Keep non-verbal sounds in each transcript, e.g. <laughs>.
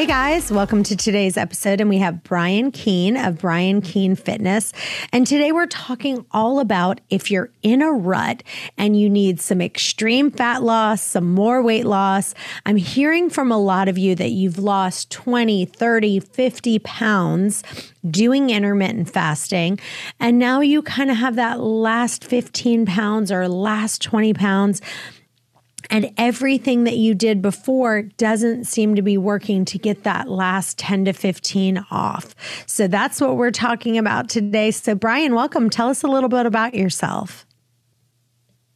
Hey guys, welcome to today's episode. And we have Brian Keane of Brian Keane Fitness. And today we're talking all about if you're in a rut and you need some extreme fat loss, some more weight loss. I'm hearing from a lot of you that you've lost 20, 30, 50 pounds doing intermittent fasting. And now you kind of have that last 15 pounds or last 20 pounds and everything that you did before doesn't seem to be working to get that last 10 to 15 off. So that's what we're talking about today. So, Brian, welcome. Tell us a little bit about yourself.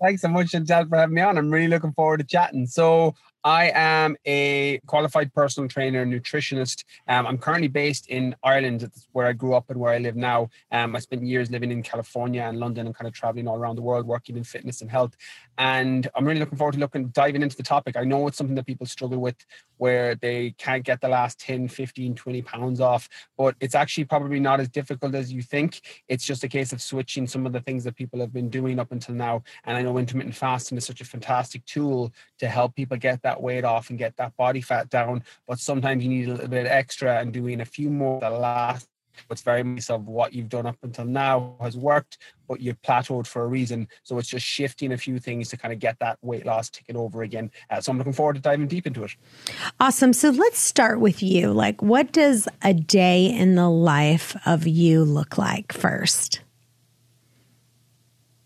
Thanks so much, Chantel, for having me on. I'm really looking forward to chatting. So, I am a qualified personal trainer, nutritionist. Um, I'm currently based in Ireland, where I grew up and where I live now. Um, I spent years living in California and London and kind of traveling all around the world, working in fitness and health. And I'm really looking forward to looking, diving into the topic. I know it's something that people struggle with where they can't get the last 10, 15, 20 pounds off, but it's actually probably not as difficult as you think. It's just a case of switching some of the things that people have been doing up until now. And I know intermittent fasting is such a fantastic tool to help people get that weight off and get that body fat down. But sometimes you need a little bit extra and doing a few more the last it's very much of what you've done up until now has worked, but you've plateaued for a reason. So it's just shifting a few things to kind of get that weight loss ticket over again. Uh, so I'm looking forward to diving deep into it. Awesome. So let's start with you. Like, what does a day in the life of you look like first?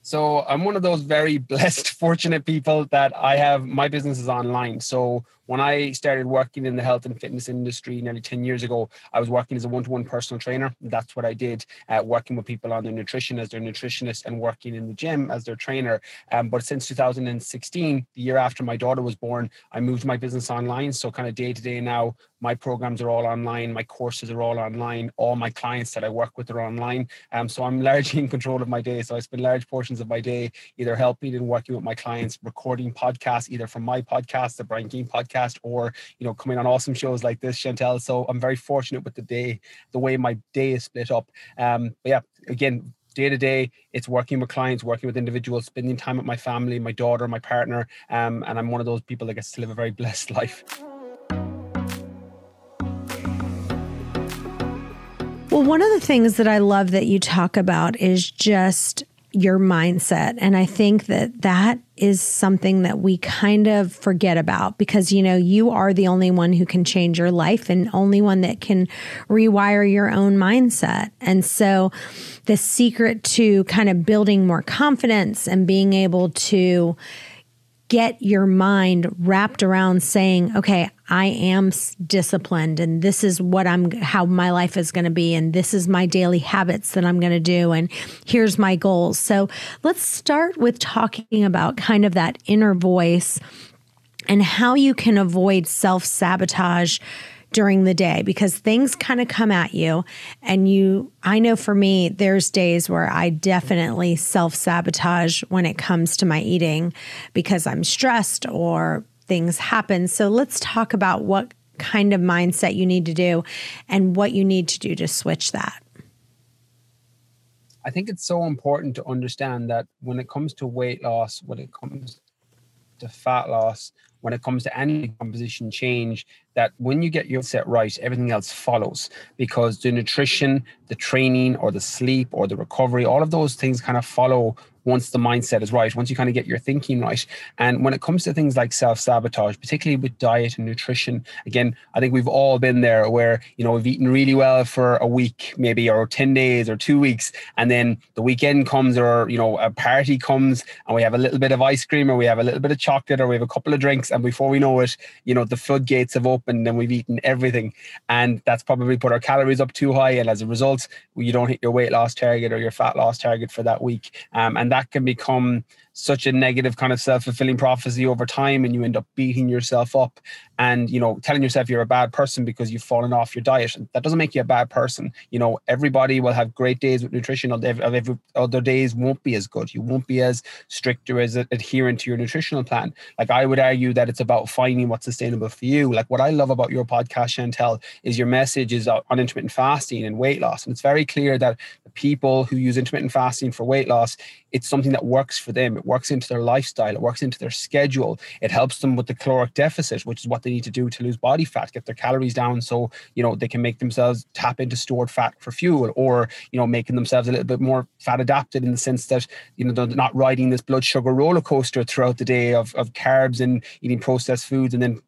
So I'm one of those very <laughs> blessed, fortunate people that I have my business is online. So when I started working in the health and fitness industry nearly 10 years ago, I was working as a one to one personal trainer. That's what I did, uh, working with people on their nutrition as their nutritionist and working in the gym as their trainer. Um, but since 2016, the year after my daughter was born, I moved my business online. So, kind of day to day now, my programs are all online, my courses are all online, all my clients that I work with are online. Um, so, I'm largely in control of my day. So, I spend large portions of my day either helping and working with my clients, recording podcasts, either from my podcast, the Brian podcast podcast or you know coming on awesome shows like this chantel so i'm very fortunate with the day the way my day is split up. Um but yeah again day to day it's working with clients working with individuals spending time with my family my daughter my partner um, and i'm one of those people that gets to live a very <laughs> blessed life. Well one of the things that i love that you talk about is just your mindset. And I think that that is something that we kind of forget about because, you know, you are the only one who can change your life and only one that can rewire your own mindset. And so the secret to kind of building more confidence and being able to get your mind wrapped around saying, okay, I am disciplined and this is what I'm, how my life is going to be. And this is my daily habits that I'm going to do. And here's my goals. So let's start with talking about kind of that inner voice and how you can avoid self sabotage during the day because things kind of come at you. And you, I know for me, there's days where I definitely self sabotage when it comes to my eating because I'm stressed or things happen. So let's talk about what kind of mindset you need to do and what you need to do to switch that. I think it's so important to understand that when it comes to weight loss, when it comes to fat loss, when it comes to any composition change, that when you get your set right, everything else follows. Because the nutrition, the training, or the sleep, or the recovery, all of those things kind of follow once the mindset is right, once you kind of get your thinking right. And when it comes to things like self sabotage, particularly with diet and nutrition, again, I think we've all been there where, you know, we've eaten really well for a week, maybe, or 10 days or two weeks. And then the weekend comes or, you know, a party comes and we have a little bit of ice cream or we have a little bit of chocolate or we have a couple of drinks. And before we know it, you know, the floodgates have opened and we've eaten everything. And that's probably put our calories up too high. And as a result, you don't hit your weight loss target or your fat loss target for that week. Um, and that that can become such a negative kind of self-fulfilling prophecy over time and you end up beating yourself up and you know telling yourself you're a bad person because you've fallen off your diet. That doesn't make you a bad person. You know everybody will have great days with nutrition other days won't be as good. You won't be as strict or as adherent to your nutritional plan. Like i would argue that it's about finding what's sustainable for you. Like what i love about your podcast chantel is your message is uh, on intermittent fasting and weight loss. And it's very clear that the people who use intermittent fasting for weight loss it's something that works for them. It works into their lifestyle. It works into their schedule. It helps them with the caloric deficit, which is what they need to do to lose body fat, get their calories down, so you know they can make themselves tap into stored fat for fuel, or you know making themselves a little bit more fat adapted in the sense that you know they're not riding this blood sugar roller coaster throughout the day of, of carbs and eating processed foods and then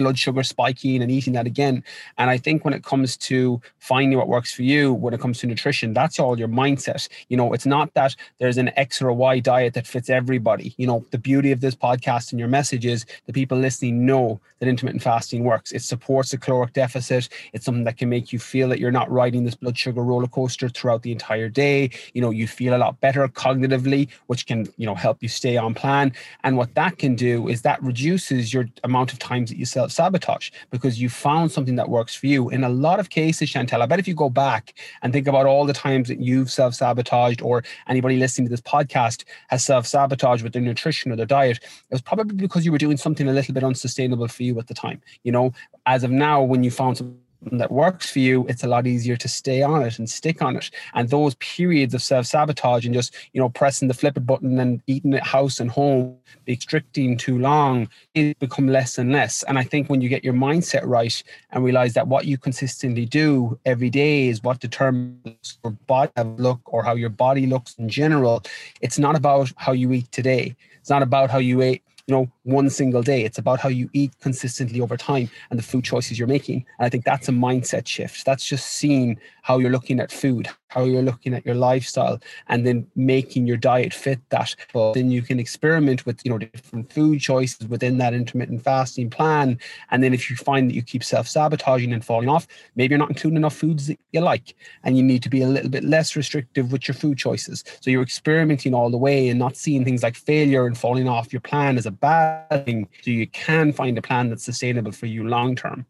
blood sugar spiking and eating that again. And I think when it comes to finding what works for you, when it comes to nutrition, that's all your mindset. You know, it's not that there's an X or a Y diet that fits everybody. You know, the beauty of this podcast and your message is the people listening know that intermittent fasting works. It supports a caloric deficit. It's something that can make you feel that you're not riding this blood sugar roller coaster throughout the entire day. You know, you feel a lot better cognitively, which can, you know, help you stay on plan. And what that can do is that reduces your amount of times that you sabotage because you found something that works for you. In a lot of cases, Chantel, I bet if you go back and think about all the times that you've self sabotaged or anybody listening to this podcast has self sabotaged with their nutrition or their diet, it was probably because you were doing something a little bit unsustainable for you at the time. You know, as of now, when you found something that works for you, it's a lot easier to stay on it and stick on it. And those periods of self sabotage and just, you know, pressing the flip it button and eating it house and home, restricting too long, it become less and less. And I think when you get your mindset right and realize that what you consistently do every day is what determines your body look or how your body looks in general, it's not about how you eat today. It's not about how you ate you know one single day. It's about how you eat consistently over time and the food choices you're making. And i think that's a mindset shift. That's just seeing how you're looking at food how you're looking at your lifestyle and then making your diet fit that. But then you can experiment with you know different food choices within that intermittent fasting plan. And then if you find that you keep self-sabotaging and falling off maybe you're not including enough foods that you like and you need to be a little bit less restrictive with your food choices. So you're experimenting all the way and not seeing things like failure and falling off your plan as a bad thing. So you can find a plan that's sustainable for you long term.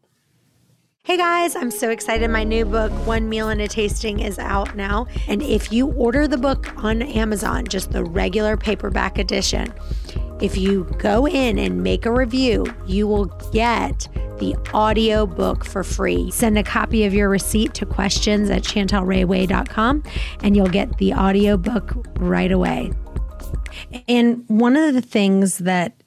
Hey guys, I'm so excited. My new book, One Meal and a Tasting, is out now. And if you order the book on Amazon, just the regular paperback edition, if you go in and make a review, you will get the audio book for free. Send a copy of your receipt to questions at chantelrayway.com and you'll get the audio book right away. And one of the things that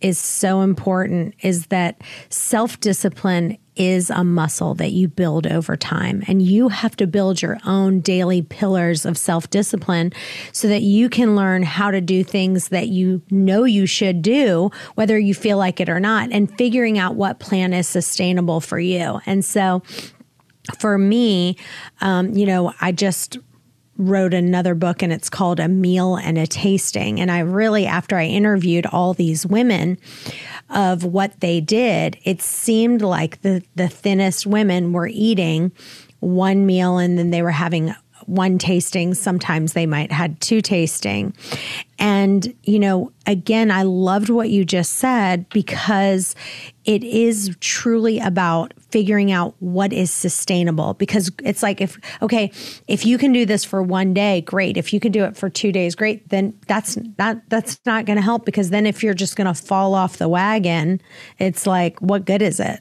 is so important is that self discipline is a muscle that you build over time. And you have to build your own daily pillars of self discipline so that you can learn how to do things that you know you should do, whether you feel like it or not, and figuring out what plan is sustainable for you. And so, for me, um, you know, I just wrote another book and it's called A Meal and a Tasting. And I really, after I interviewed all these women of what they did, it seemed like the, the thinnest women were eating one meal and then they were having one tasting. Sometimes they might had two tasting. And, you know, again, I loved what you just said because it is truly about figuring out what is sustainable. Because it's like, if, okay, if you can do this for one day, great. If you can do it for two days, great. Then that's not, that's not going to help because then if you're just going to fall off the wagon, it's like, what good is it?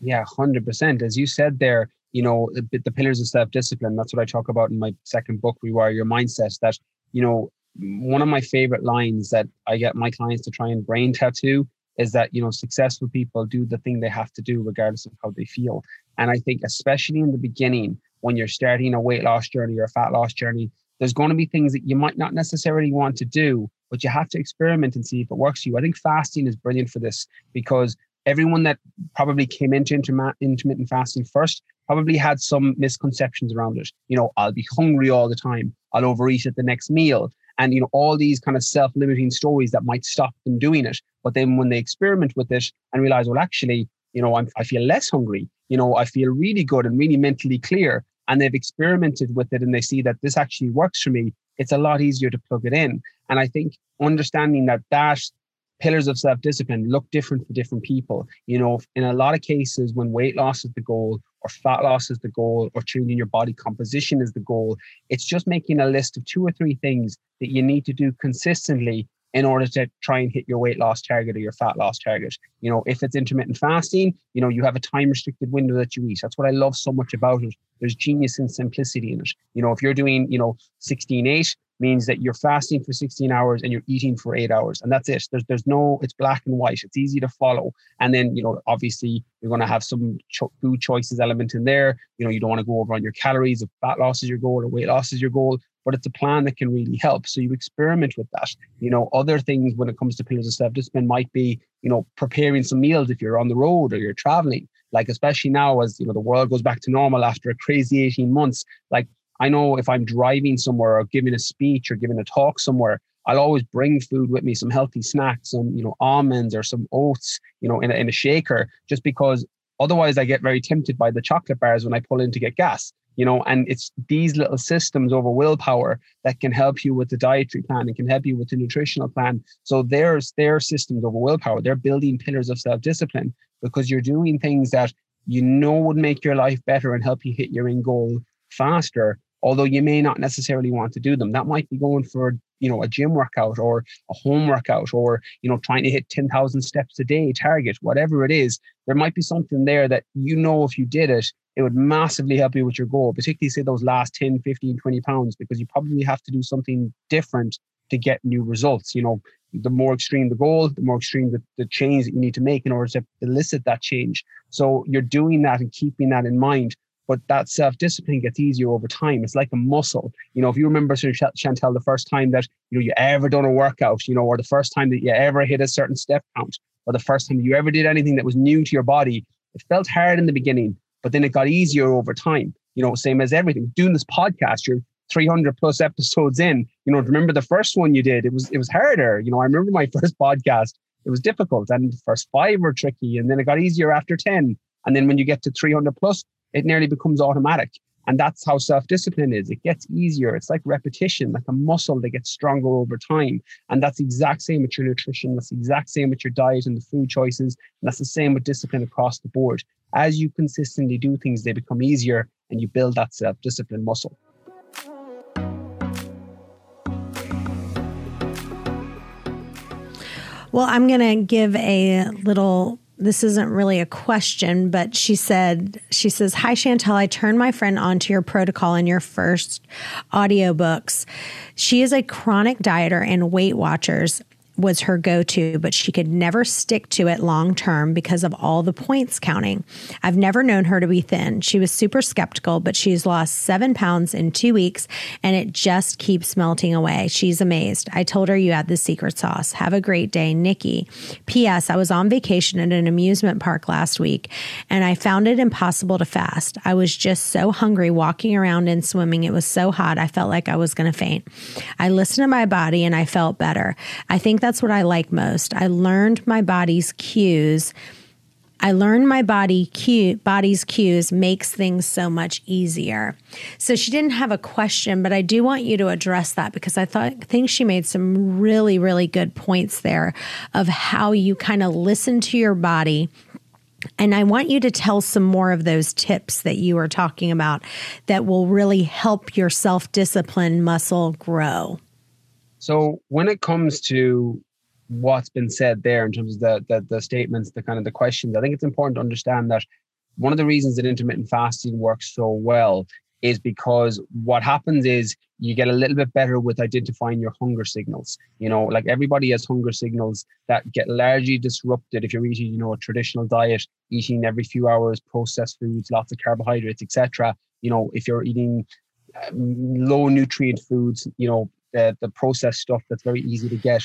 Yeah, 100%. As you said there, you know the, the pillars of self-discipline. That's what i talk about in my second book rewire your mindset that you know one of my favorite lines that i get my clients to try and brain tattoo is that you know successful people do the thing they have to do regardless of how they feel. And i think especially in the beginning when you're starting a weight loss journey or a fat loss journey there's going to be things that you might not necessarily want to do but you have to experiment and see if it works for you. I think fasting is brilliant for this because everyone that probably came into intermittent fasting first probably had some misconceptions around it. You know, I'll be hungry all the time. I'll overeat at the next meal. And, you know, all these kind of self limiting stories that might stop them doing it. But then when they experiment with it and realize, well, actually, you know, I'm, I feel less hungry, you know, I feel really good and really mentally clear. And they've experimented with it and they see that this actually works for me. it's a lot easier to plug it in. And I think understanding that that pillars of self-discipline look different for different people. You know, in a lot of cases, when weight loss is the goal, or fat loss is the goal, or changing your body composition is the goal, it's just making a list of two or three things that you need to do consistently in order to try and hit your weight loss target or your fat loss target. You know, if it's intermittent fasting, you know, you have a time restricted window that you eat. That's what I love so much about it. There's genius and simplicity in it. You know, if you're doing, you know, 16 8, means that you're fasting for 16 hours and you're eating for eight hours and that's it. There's there's no it's black and white. It's easy to follow. And then you know obviously you're going to have some cho- food choices element in there. You know you don't want to go over on your calories if fat loss is your goal or weight loss is your goal but it's a plan that can really help. So you experiment with that. You know other things when it comes to pillars of self-discipline might be you know preparing some meals if you're on the road or you're traveling. Like especially now as you know the world goes back to normal after a crazy 18 months like I know if I'm driving somewhere or giving a speech or giving a talk somewhere, I'll always bring food with me, some healthy snacks, some, you know, almonds or some oats, you know, in a, in a shaker, just because otherwise I get very tempted by the chocolate bars when I pull in to get gas, you know, and it's these little systems over willpower that can help you with the dietary plan and can help you with the nutritional plan. So there's their systems over willpower. They're building pillars of self-discipline because you're doing things that you know would make your life better and help you hit your end goal faster although you may not necessarily want to do them. That might be going for you know a gym workout or a home workout or you know trying to hit 10,000 steps a day target whatever it is. There might be something there that you know if you did it it would massively help you with your goal particularly say those last 10 15 20 pounds because you probably have to do something different to get new results. You know the more extreme the goal the more extreme the, the change that you need to make in order to elicit that change. So you're doing that and keeping that in mind but that self discipline gets easier over time. It's like a muscle. You know, if you remember, Chantel, the first time that you know you ever done a workout, you know, or the first time that you ever hit a certain step count, or the first time you ever did anything that was new to your body, it felt hard in the beginning, but then it got easier over time. You know, same as everything. Doing this podcast, you're 300 plus episodes in. You know, remember the first one you did? It was it was harder. You know, I remember my <laughs> first podcast. It was difficult, and the first five were tricky, and then it got easier after 10. And then when you get to 300 plus, it nearly becomes automatic. And that's how self discipline is. It gets easier. It's like repetition, like a muscle that gets stronger over time. And that's the exact same with your nutrition. That's the exact same with your diet and the food choices. And that's the same with discipline across the board. As you consistently do things, they become easier and you build that self discipline muscle. Well, I'm going to give a little this isn't really a question, but she said, she says, Hi, Chantel. I turned my friend onto your protocol in your first audiobooks. She is a chronic dieter and Weight Watchers was her go to, but she could never stick to it long term because of all the points counting. I've never known her to be thin. She was super skeptical, but she's lost seven pounds in two weeks and it just keeps melting away. She's amazed. I told her you had the secret sauce. Have a great day, Nikki. P.S. I was on vacation at an amusement park last week and I found it impossible to fast. I was just so hungry walking around and swimming. It was so hot. I felt like I was going to faint. I listened to my body and I felt better. I think that's what I like most. I learned my body's cues. I learned my body cue, body's cues makes things so much easier. So she didn't have a question, but I do want you to address that because I thought think she made some really really good points there of how you kind of listen to your body and I want you to tell some more of those tips that you were talking about that will really help your self discipline muscle grow. So when it comes to what's been said there in terms of the, the, the statements, the kind of the questions, I think it's important to understand that one of the reasons that intermittent fasting works so well is because what happens is you get a little bit better with identifying your hunger signals. You know, like everybody has hunger signals that get largely disrupted if you're eating, you know, a traditional diet, eating every few hours processed foods, lots of carbohydrates, etc. You know, if you're eating um, low nutrient foods, you know, the the processed stuff that's very easy to get,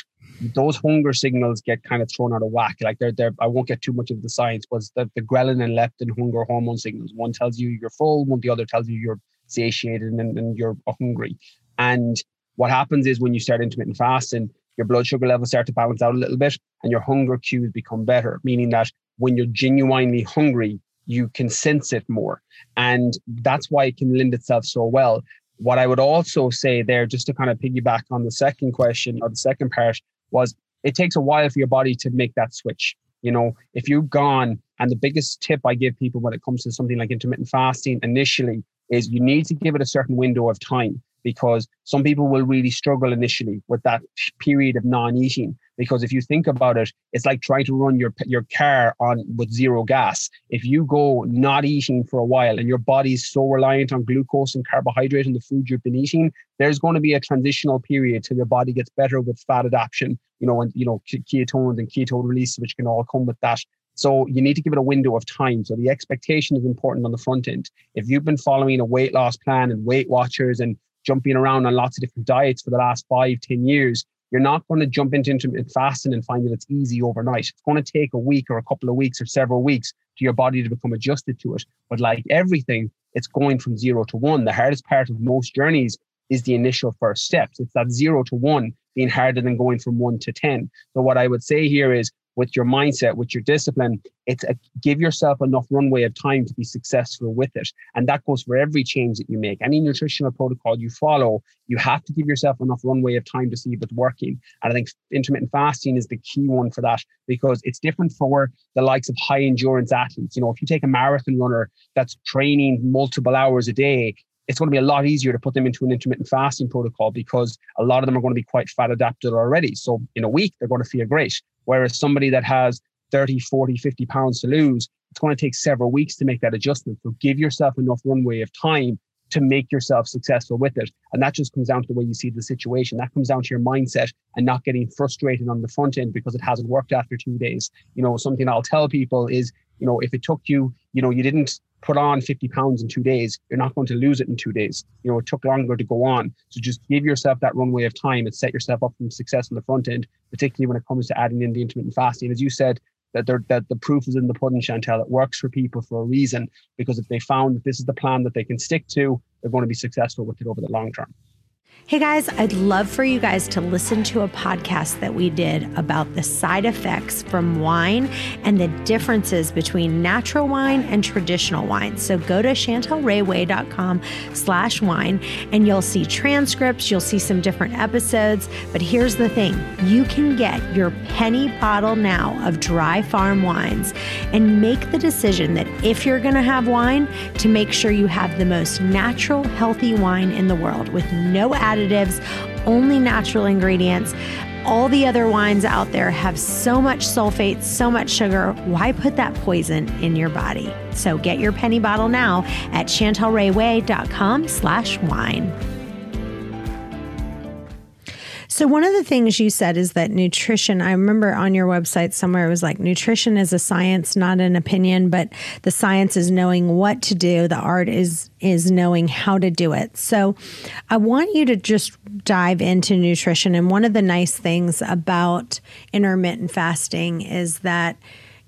those hunger signals get kind of thrown out of whack. Like they're they're I won't get too much of the science, but the, the ghrelin and leptin hunger hormone signals. One tells you you're full, one the other tells you you're satiated and, and you're hungry. And what happens is when you start intermittent fasting, your blood sugar levels start to balance out a little bit and your hunger cues become better, meaning that when you're genuinely hungry, you can sense it more. And that's why it can lend itself so well what I would also say there, just to kind of piggyback on the second question or the second part, was it takes a while for your body to make that switch. You know, if you've gone, and the biggest tip I give people when it comes to something like intermittent fasting initially is you need to give it a certain window of time because some people will really struggle initially with that period of non-eating because if you think about it it's like trying to run your your car on with zero gas if you go not eating for a while and your body's so reliant on glucose and carbohydrate and the food you've been eating there's going to be a transitional period till your body gets better with fat adaptation you know and you know ketones and ketone release which can all come with that so you need to give it a window of time. So the expectation is important on the front end. If you've been following a weight loss plan and Weight Watchers and jumping around on lots of different diets for the last five, ten years, you're not going to jump into intermittent fasting and find that it's easy overnight. It's going to take a week or a couple of weeks or several weeks to your body to become adjusted to it. But like everything, it's going from zero to one. The hardest part of most journeys is the initial first steps. It's that zero to one being harder than going from one to 10. So, what I would say here is with your mindset, with your discipline, it's a, give yourself enough runway of time to be successful with it. And that goes for every change that you make. Any nutritional protocol you follow, you have to give yourself enough runway of time to see if it's working. And I think intermittent fasting is the key one for that because it's different for the likes of high endurance athletes. You know, if you take a marathon runner that's training multiple hours a day, it's going to be a lot easier to put them into an intermittent fasting protocol because a lot of them are going to be quite fat adapted already. So in a week, they're going to feel great. Whereas somebody that has 30, 40, 50 pounds to lose, it's going to take several weeks to make that adjustment. So give yourself enough runway of time to make yourself successful with it. And that just comes down to the way you see the situation. That comes down to your mindset and not getting frustrated on the front end because it hasn't worked after two days. You know, something I'll tell people is, you know, if it took you, you know, you didn't put on 50 pounds in two days, you're not going to lose it in two days. You know, it took longer to go on. So just give yourself that runway of time and set yourself up for success on the front end, particularly when it comes to adding in the intermittent fasting. As you said, that that the proof is in the pudding, Chantel. It works for people for a reason because if they found that this is the plan that they can stick to, they're going to be successful with it over the long term. Hey guys, I'd love for you guys to listen to a podcast that we did about the side effects from wine and the differences between natural wine and traditional wine. So go to chantelrayway.com slash wine and you'll see transcripts, you'll see some different episodes. But here's the thing you can get your penny bottle now of dry farm wines and make the decision that if you're going to have wine, to make sure you have the most natural, healthy wine in the world with no added additives, only natural ingredients. All the other wines out there have so much sulfate, so much sugar. Why put that poison in your body? So get your penny bottle now at chantelrayway.com slash wine. So, one of the things you said is that nutrition, I remember on your website somewhere it was like nutrition is a science, not an opinion, but the science is knowing what to do, the art is is knowing how to do it. So, I want you to just dive into nutrition and one of the nice things about intermittent fasting is that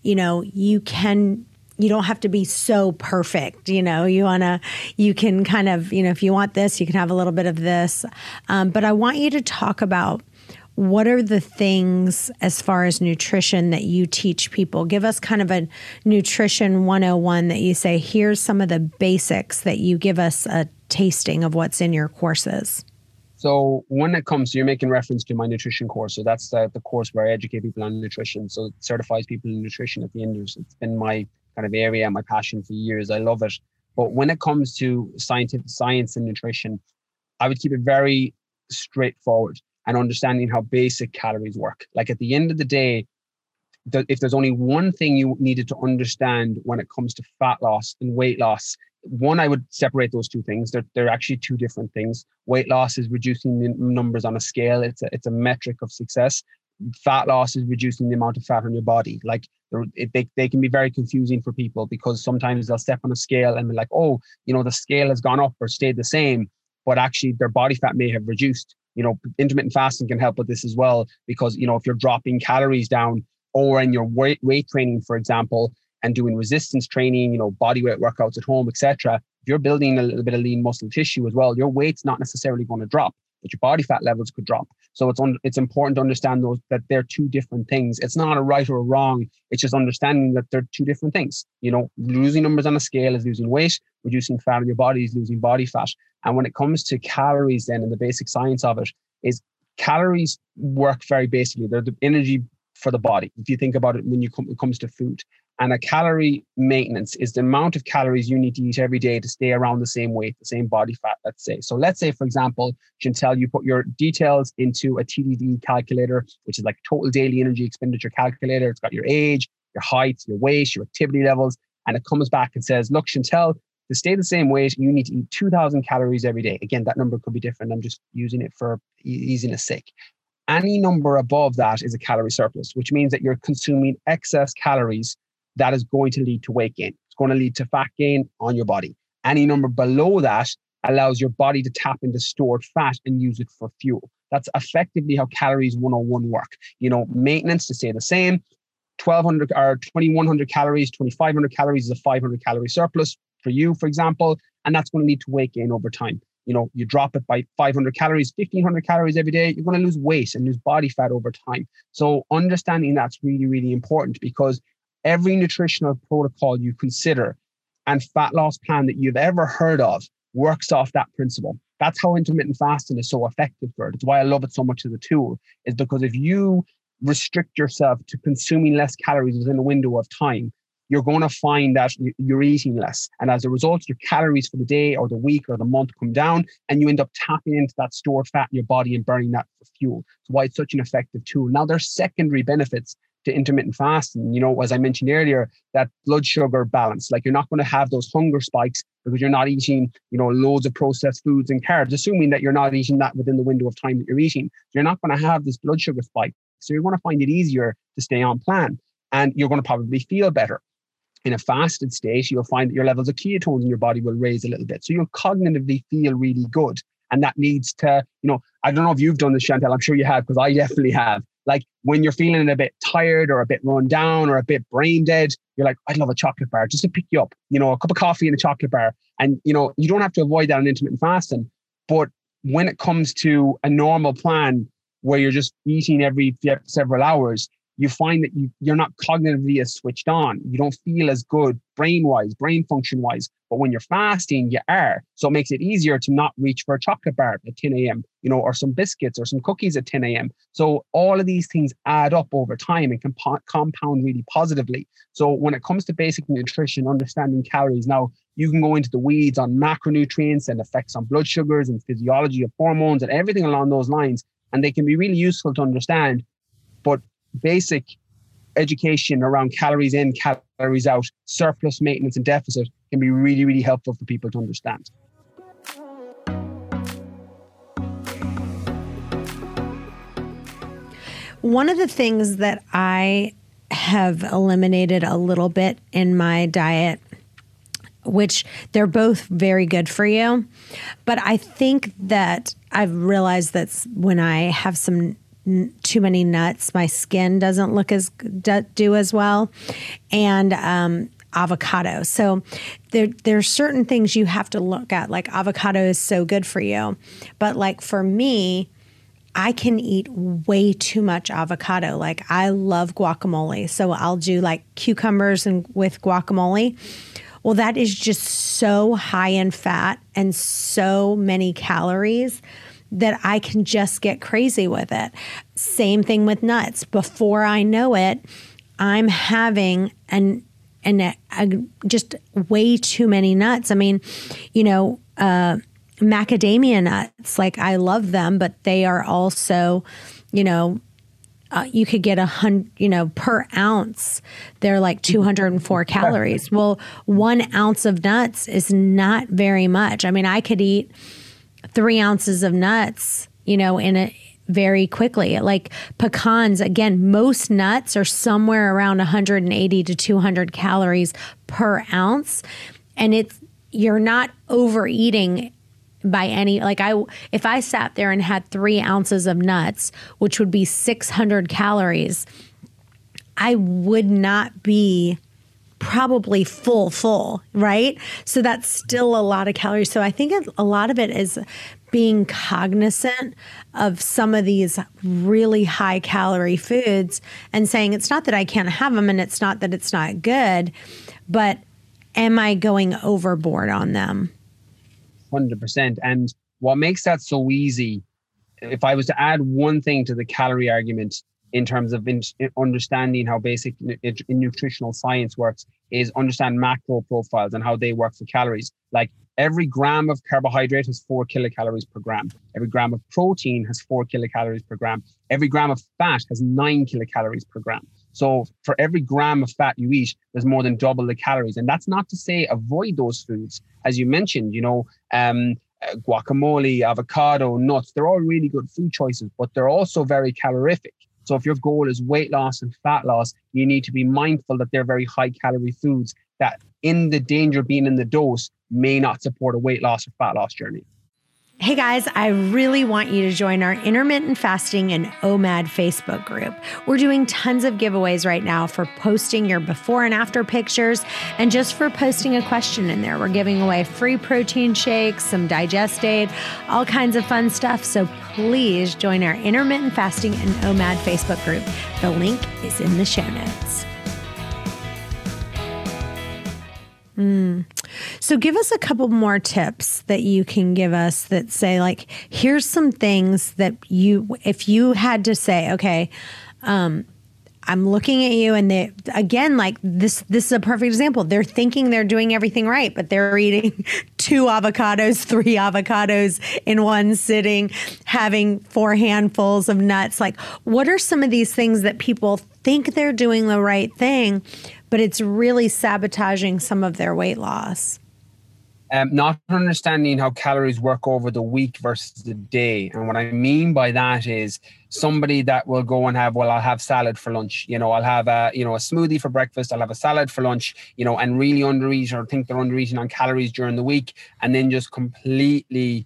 you know, you can you don't have to be so perfect. You know, you want to, you can kind of, you know, if you want this, you can have a little bit of this. Um, but I want you to talk about what are the things as far as nutrition that you teach people? Give us kind of a nutrition 101 that you say, here's some of the basics that you give us a tasting of what's in your courses. So when it comes you're making reference to my nutrition course, so that's the, the course where I educate people on nutrition. So it certifies people in nutrition at the end. It's been my kind of area, my passion for years. I love it. But when it comes to scientific science and nutrition, I would keep it very straightforward and understanding how basic calories work. Like at the end of the day, if there's only one thing you needed to understand when it comes to fat loss and weight loss, one, I would separate those two things. They're, they're actually two different things. Weight loss is reducing the numbers on a scale. It's a, it's a metric of success fat loss is reducing the amount of fat on your body. Like they, they can be very confusing for people because sometimes they'll step on a scale and be like, oh, you know, the scale has gone up or stayed the same, but actually their body fat may have reduced. You know, intermittent fasting can help with this as well because, you know, if you're dropping calories down or in your weight, weight training, for example, and doing resistance training, you know, body weight workouts at home, etc., you're building a little bit of lean muscle tissue as well, your weight's not necessarily going to drop but your body fat levels could drop. So it's un- it's important to understand those that they're two different things. It's not a right or a wrong. It's just understanding that they're two different things. You know, losing numbers on a scale is losing weight. reducing fat in your body is losing body fat. And when it comes to calories, then and the basic science of it is calories work very basically. They're the energy for the body. If you think about it when you come, it comes to food. And a calorie maintenance is the amount of calories you need to eat every day to stay around the same weight, the same body fat, let's say. So let's say, for example, Chantel, you put your details into a TDEE calculator, which is like total daily energy expenditure calculator. It's got your age, your height, your weight, your activity levels. And it comes back and says, look, Chantel, to stay the same weight, you need to eat 2000 calories every day. Again, that number could be different. I'm just using it for easiness sake. Any number above that is a calorie surplus, which means that you're consuming excess calories that is going to lead to weight gain. It's going to lead to fat gain on your body. Any number below that allows your body to tap into stored fat and use it for fuel. That's effectively how calories 101 work. You know, maintenance to stay the same, 1200 or 2100 calories, 2500 calories is a 500 calorie surplus for you, for example, and that's going to lead to weight gain over time. You know, you drop it by 500 calories, 1500 calories every day, you're going to lose weight and lose body fat over time. So understanding that's really, really important because every nutritional protocol you consider and fat loss plan that you've ever heard of works off that principle. That's how intermittent fasting is so effective for it. It's why I love it so much as a tool, is because if you restrict yourself to consuming less calories within a window of time, you're going to find that you're eating less. And as a result, your calories for the day or the week or the month come down, and you end up tapping into that stored fat in your body and burning that for fuel. That's why it's such an effective tool. Now, there's secondary benefits to intermittent fasting. You know, as I mentioned earlier, that blood sugar balance. Like you're not going to have those hunger spikes because you're not eating, you know, loads of processed foods and carbs, assuming that you're not eating that within the window of time that you're eating. You're not going to have this blood sugar spike. So you're going to find it easier to stay on plan and you're going to probably feel better. In a fasted state, you'll find that your levels of ketones in your body will raise a little bit. So you'll cognitively feel really good. And that needs to, you know, I don't know if you've done this, Chantel. I'm sure you have, because I definitely have. Like when you're feeling a bit tired or a bit run down or a bit brain dead, you're like, I'd love a chocolate bar just to pick you up, you know, a cup of coffee and a chocolate bar. And, you know, you don't have to avoid that in intermittent fasting. But when it comes to a normal plan where you're just eating every several hours, you find that you, you're not cognitively as switched on. You don't feel as good brain wise, brain function wise. But when you're fasting, you are. So it makes it easier to not reach for a chocolate bar at 10 a.m., you know, or some biscuits or some cookies at 10 a.m. So all of these things add up over time and can po- compound really positively. So when it comes to basic nutrition, understanding calories, now you can go into the weeds on macronutrients and effects on blood sugars and physiology of hormones and everything along those lines. And they can be really useful to understand. But basic education around calories in, calories out, surplus maintenance and deficit can be really, really helpful for people to understand. One of the things that I have eliminated a little bit in my diet, which they're both very good for you, but I think that I've realized that when I have some too many nuts. My skin doesn't look as do as well, and um, avocado. So there there's certain things you have to look at. Like avocado is so good for you, but like for me. I can eat way too much avocado. Like I love guacamole. So I'll do like cucumbers and with guacamole. Well, that is just so high in fat and so many calories that I can just get crazy with it. Same thing with nuts. Before I know it, I'm having an and a, a, just way too many nuts. I mean, you know, uh, macadamia nuts, like I love them, but they are also, you know, uh, you could get a hundred, you know, per ounce, they're like 204 calories. Well, one ounce of nuts is not very much. I mean, I could eat three ounces of nuts, you know, in it very quickly. Like pecans, again, most nuts are somewhere around 180 to 200 calories per ounce. And it's, you're not overeating by any like i if i sat there and had three ounces of nuts which would be 600 calories i would not be probably full, full, right? So that's still a lot of calories. So I think a lot of it is being cognizant of some of these really high calorie foods and saying it's not that I can't have them and it's not that it's not good, but am I going overboard on them? 100%. And what makes that so easy, if I was to add one thing to the calorie argument in terms of in, understanding how basic in nutritional science works, is understand macro profiles and how they work for calories. Like every gram of carbohydrate has four kilocalories per gram. Every gram of protein has four kilocalories per gram. Every gram of fat has nine kilocalories per gram. So for every gram of fat you eat, there's more than double the calories. And that's not to say avoid those foods. As you mentioned, you know, um, uh, guacamole, avocado, nuts, they're all really good food choices, but they're also very calorific. So if your goal is weight loss and fat loss, you need to be mindful that they're very high calorie foods that in the danger of being in the dose may not support a weight loss or fat loss journey. Hey guys, I really want you to join our intermittent fasting and OMAD Facebook group. We're doing tons of giveaways right now for posting your before and after pictures and just for posting a question in there. We're giving away free protein shakes, some digest aid, all kinds of fun stuff. So please join our intermittent fasting and OMAD Facebook group. The link is in the show notes. Mm. So, give us a couple more tips that you can give us that say, like, here's some things that you, if you had to say, okay, um, I'm looking at you, and they again, like this. This is a perfect example. They're thinking they're doing everything right, but they're eating <laughs> two avocados, three avocados in one sitting, having four handfuls of nuts. Like, what are some of these things that people think they're doing the right thing, but it's really sabotaging some of their weight loss. Um, not understanding how calories work over the week versus the day. And what I mean by that is somebody that will go and have, well, I'll have salad for lunch. You know, I'll have a, you know, a smoothie for breakfast. I'll have a salad for lunch, you know, and really undereat or think they're undereating on calories during the week and then just completely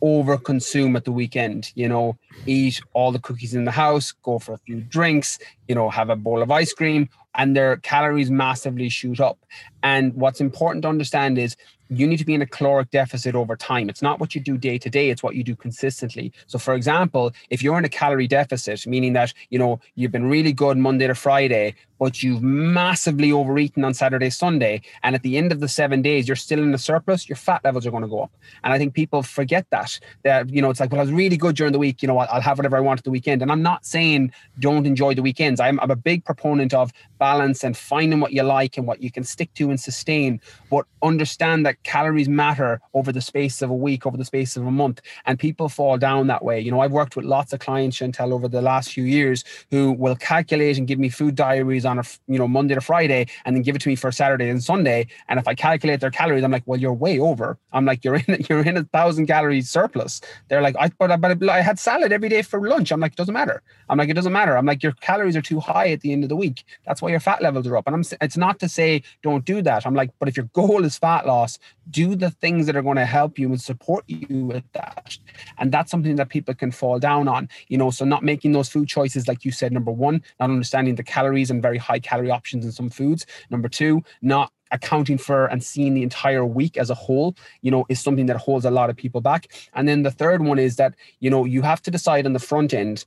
over consume at the weekend you know eat all the cookies in the house go for a few drinks you know have a bowl of ice cream and their calories massively shoot up. And what's important to understand is you need to be in a caloric deficit over time. It's not what you do day to day, it's what you do consistently. So for example, if you're in a calorie deficit, meaning that, you know, you've been really good Monday to Friday, but you've massively overeaten on Saturday, Sunday, and at the end of the 7 days you're still in a surplus, your fat levels are going to go up. And I think people forget that. That you know, it's like, well, I was really good during the week, you know, I'll have whatever I want at the weekend. And I'm not saying don't enjoy the weekends. I'm, I'm a big proponent of balance and finding what you like and what you can stick to and sustain, but understand that calories matter over the space of a week, over the space of a month, and people fall down that way. You know, I've worked with lots of clients, Chantel, over the last few years who will calculate and give me food diaries on a you know Monday to Friday, and then give it to me for Saturday and Sunday. And if I calculate their calories, I'm like, well, you're way over. I'm like, you're in <laughs> you're in a thousand calories surplus. They're like, I but, but I had salad every day for lunch. I'm like, it doesn't matter. I'm like, it doesn't matter. I'm like, your calories are too high at the end of the week. That's why your fat levels are up. And I'm it's not to say don't do that. I'm like, but if your goal is fat loss, do the things that are going to help you and support you with that. And that's something that people can fall down on, you know. So not making those food choices, like you said, number one, not understanding the calories and very high calorie options in some foods. Number two, not accounting for and seeing the entire week as a whole you know is something that holds a lot of people back and then the third one is that you know you have to decide on the front end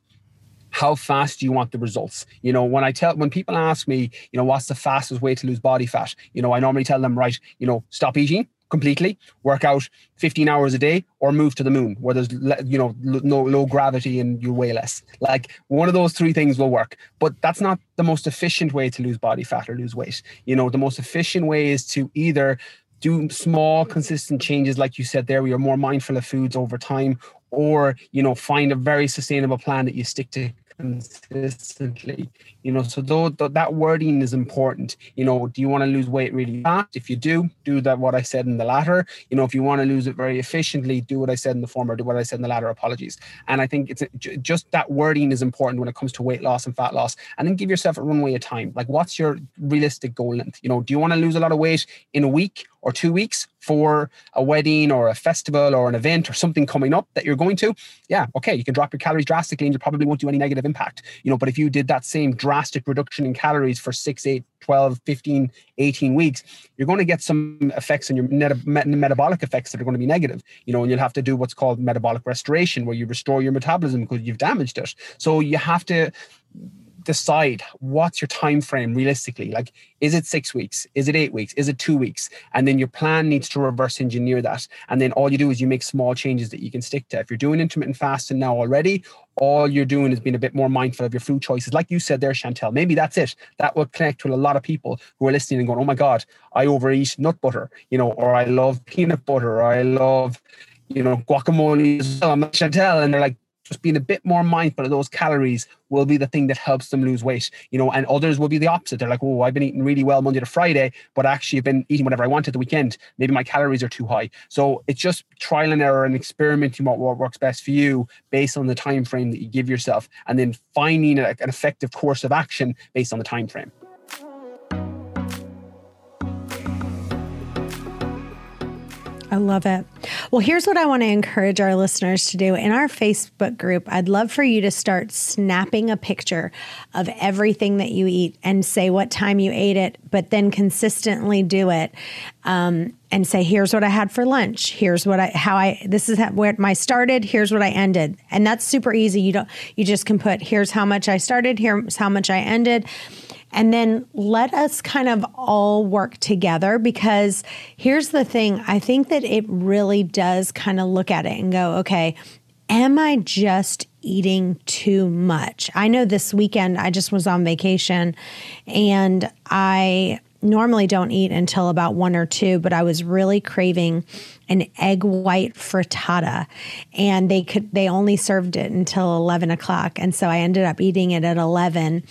how fast do you want the results you know when i tell when people ask me you know what's the fastest way to lose body fat you know i normally tell them right you know stop eating completely, work out 15 hours a day, or move to the moon where there's you know no low gravity and you weigh less. Like one of those three things will work, but that's not the most efficient way to lose body fat or lose weight. You know, the most efficient way is to either do small consistent changes like you said there where you're more mindful of foods over time or you know find a very sustainable plan that you stick to consistently you know so though, though that wording is important. You know do you want to lose weight really fast? If you do do that what i said in the latter. You know if you want to lose it very efficiently do what i said in the former do what i said in the latter apologies. And i think it's just that wording is important when it comes to weight loss and fat loss. And then give yourself a runway of time. Like what's your realistic goal length? You know do you want to lose a lot of weight in a week or two weeks for a wedding or a festival or an event or something coming up that you're going to, yeah, okay, you can drop your calories drastically and you probably won't do any negative impact. You know, but if you did that same drastic reduction in calories for six, eight, 12, 15, 18 weeks, you're going to get some effects in your met- metabolic effects that are going to be negative, you know, and you'll have to do what's called metabolic restoration, where you restore your metabolism because you've damaged it. So you have to decide what's your time frame realistically? Like is it six weeks? Is it eight weeks? Is it two weeks? And then your plan needs to reverse engineer that. And then all you do is you make small changes that you can stick to. If you're doing intermittent fasting now already all you're doing is being a bit more mindful of your food choices. Like you said there chantel maybe that's it. That will connect with a lot of people who are listening and going oh my god i overeat nut butter you know or i love peanut butter or i love you know guacamole as well. I'm not chantel and they're like just being a bit more mindful of those calories will be the thing that helps them lose weight, you know, and others will be the opposite. They're like, oh, I've been eating really well Monday to Friday, but actually I've been eating whatever I want at the weekend. Maybe my calories are too high. So it's just trial and error and experimenting what, what works best for you based on the time frame that you give yourself, and then finding a, an effective course of action based on the time frame. I love it. Well, here's what I want to encourage our listeners to do. In our Facebook group, I'd love for you to start snapping a picture of everything that you eat and say what time you ate it, but then consistently do it. Um, and say, here's what I had for lunch. Here's what I, how I, this is where my started. Here's what I ended. And that's super easy. You don't, you just can put, here's how much I started. Here's how much I ended and then let us kind of all work together because here's the thing I think that it really does kind of look at it and go, okay, am I just eating too much? I know this weekend I just was on vacation and I normally don't eat until about one or two, but I was really craving an egg white frittata, and they could they only served it until eleven o'clock, and so I ended up eating it at eleven.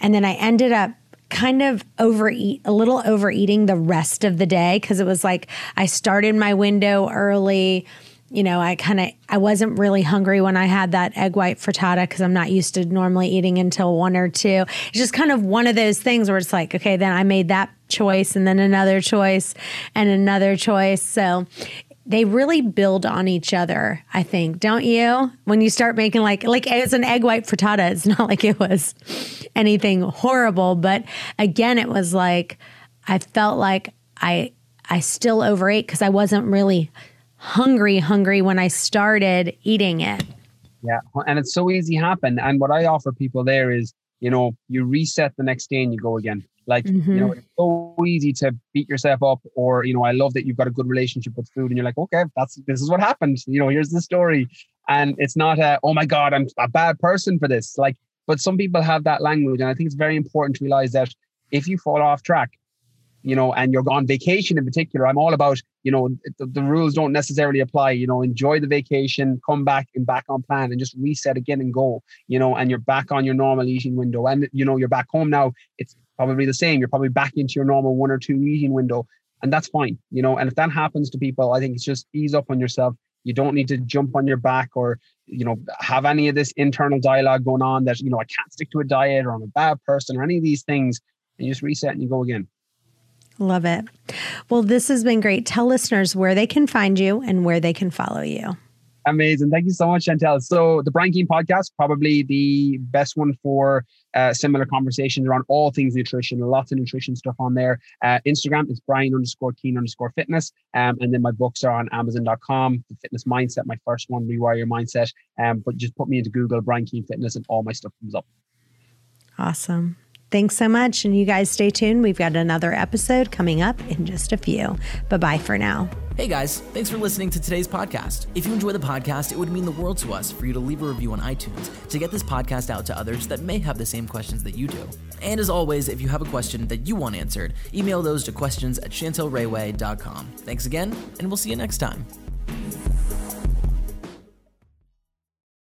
And then I ended up kind of overeat a little overeating the rest of the day because it was like I started my window early. You know, I kind of I wasn't really hungry when I had that egg white frittata because I'm not used to normally eating until one or two. It's just kind of one of those things where it's like, okay, then I made that choice and then another choice and another choice. So they really build on each other, I think, don't you? When you start making like like it's an egg white frittata, it's <laughs> not like it was anything horrible, but again, it was like I felt like I I still overate because I wasn't really hungry hungry when I started eating it. Yeah, and it's so easy happen. And what I offer people there is, you know, you reset the next day and you go again. Like, mm-hmm. you know, it's so easy to beat yourself up, or, you know, I love that you've got a good relationship with food and you're like, okay, that's this is what happened. You know, here's the story. And it's not a, oh my God, I'm a bad person for this. Like, but some people have that language. And I think it's very important to realize that if you fall off track, you know, and you're on vacation in particular, I'm all about, you know, the, the, rules don't necessarily apply. You know, enjoy the vacation, come back and back on plan and just reset again and go, you know, and you're back on your normal eating window. And, you know, you're back home now. It's probably the same. You're probably back into your normal one or two eating window. And that's fine, you know. And if that happens to people, I think it's just ease up on yourself. You don't need to jump on your back or, you know, have any of this internal dialogue going on that, you know, I can't stick to a diet or I'm a bad person or any of these things. And you just reset and you go again. Love it. Well, this has been great. Tell listeners where they can find you and where they can follow you. Amazing. Thank you so much, Chantel. So the Brian Keane podcast, probably the best one for uh, similar conversations around all things nutrition, lots of nutrition stuff on there. Uh, Instagram is Brian underscore Keane underscore fitness. Um, and then my books are on Amazon.com. The fitness mindset, my first one, Rewire Your Mindset. Um, but just put me into Google, Brian Keane Fitness, and all my stuff comes up. Awesome. Thanks so much. And you guys stay tuned. We've got another episode coming up in just a few. Bye bye for now. Hey guys, thanks for listening to today's podcast. If you enjoy the podcast, it would mean the world to us for you to leave a review on iTunes to get this podcast out to others that may have the same questions that you do. And as always, if you have a question that you want answered, email those to questions at chantelrayway.com. Thanks again, and we'll see you next time.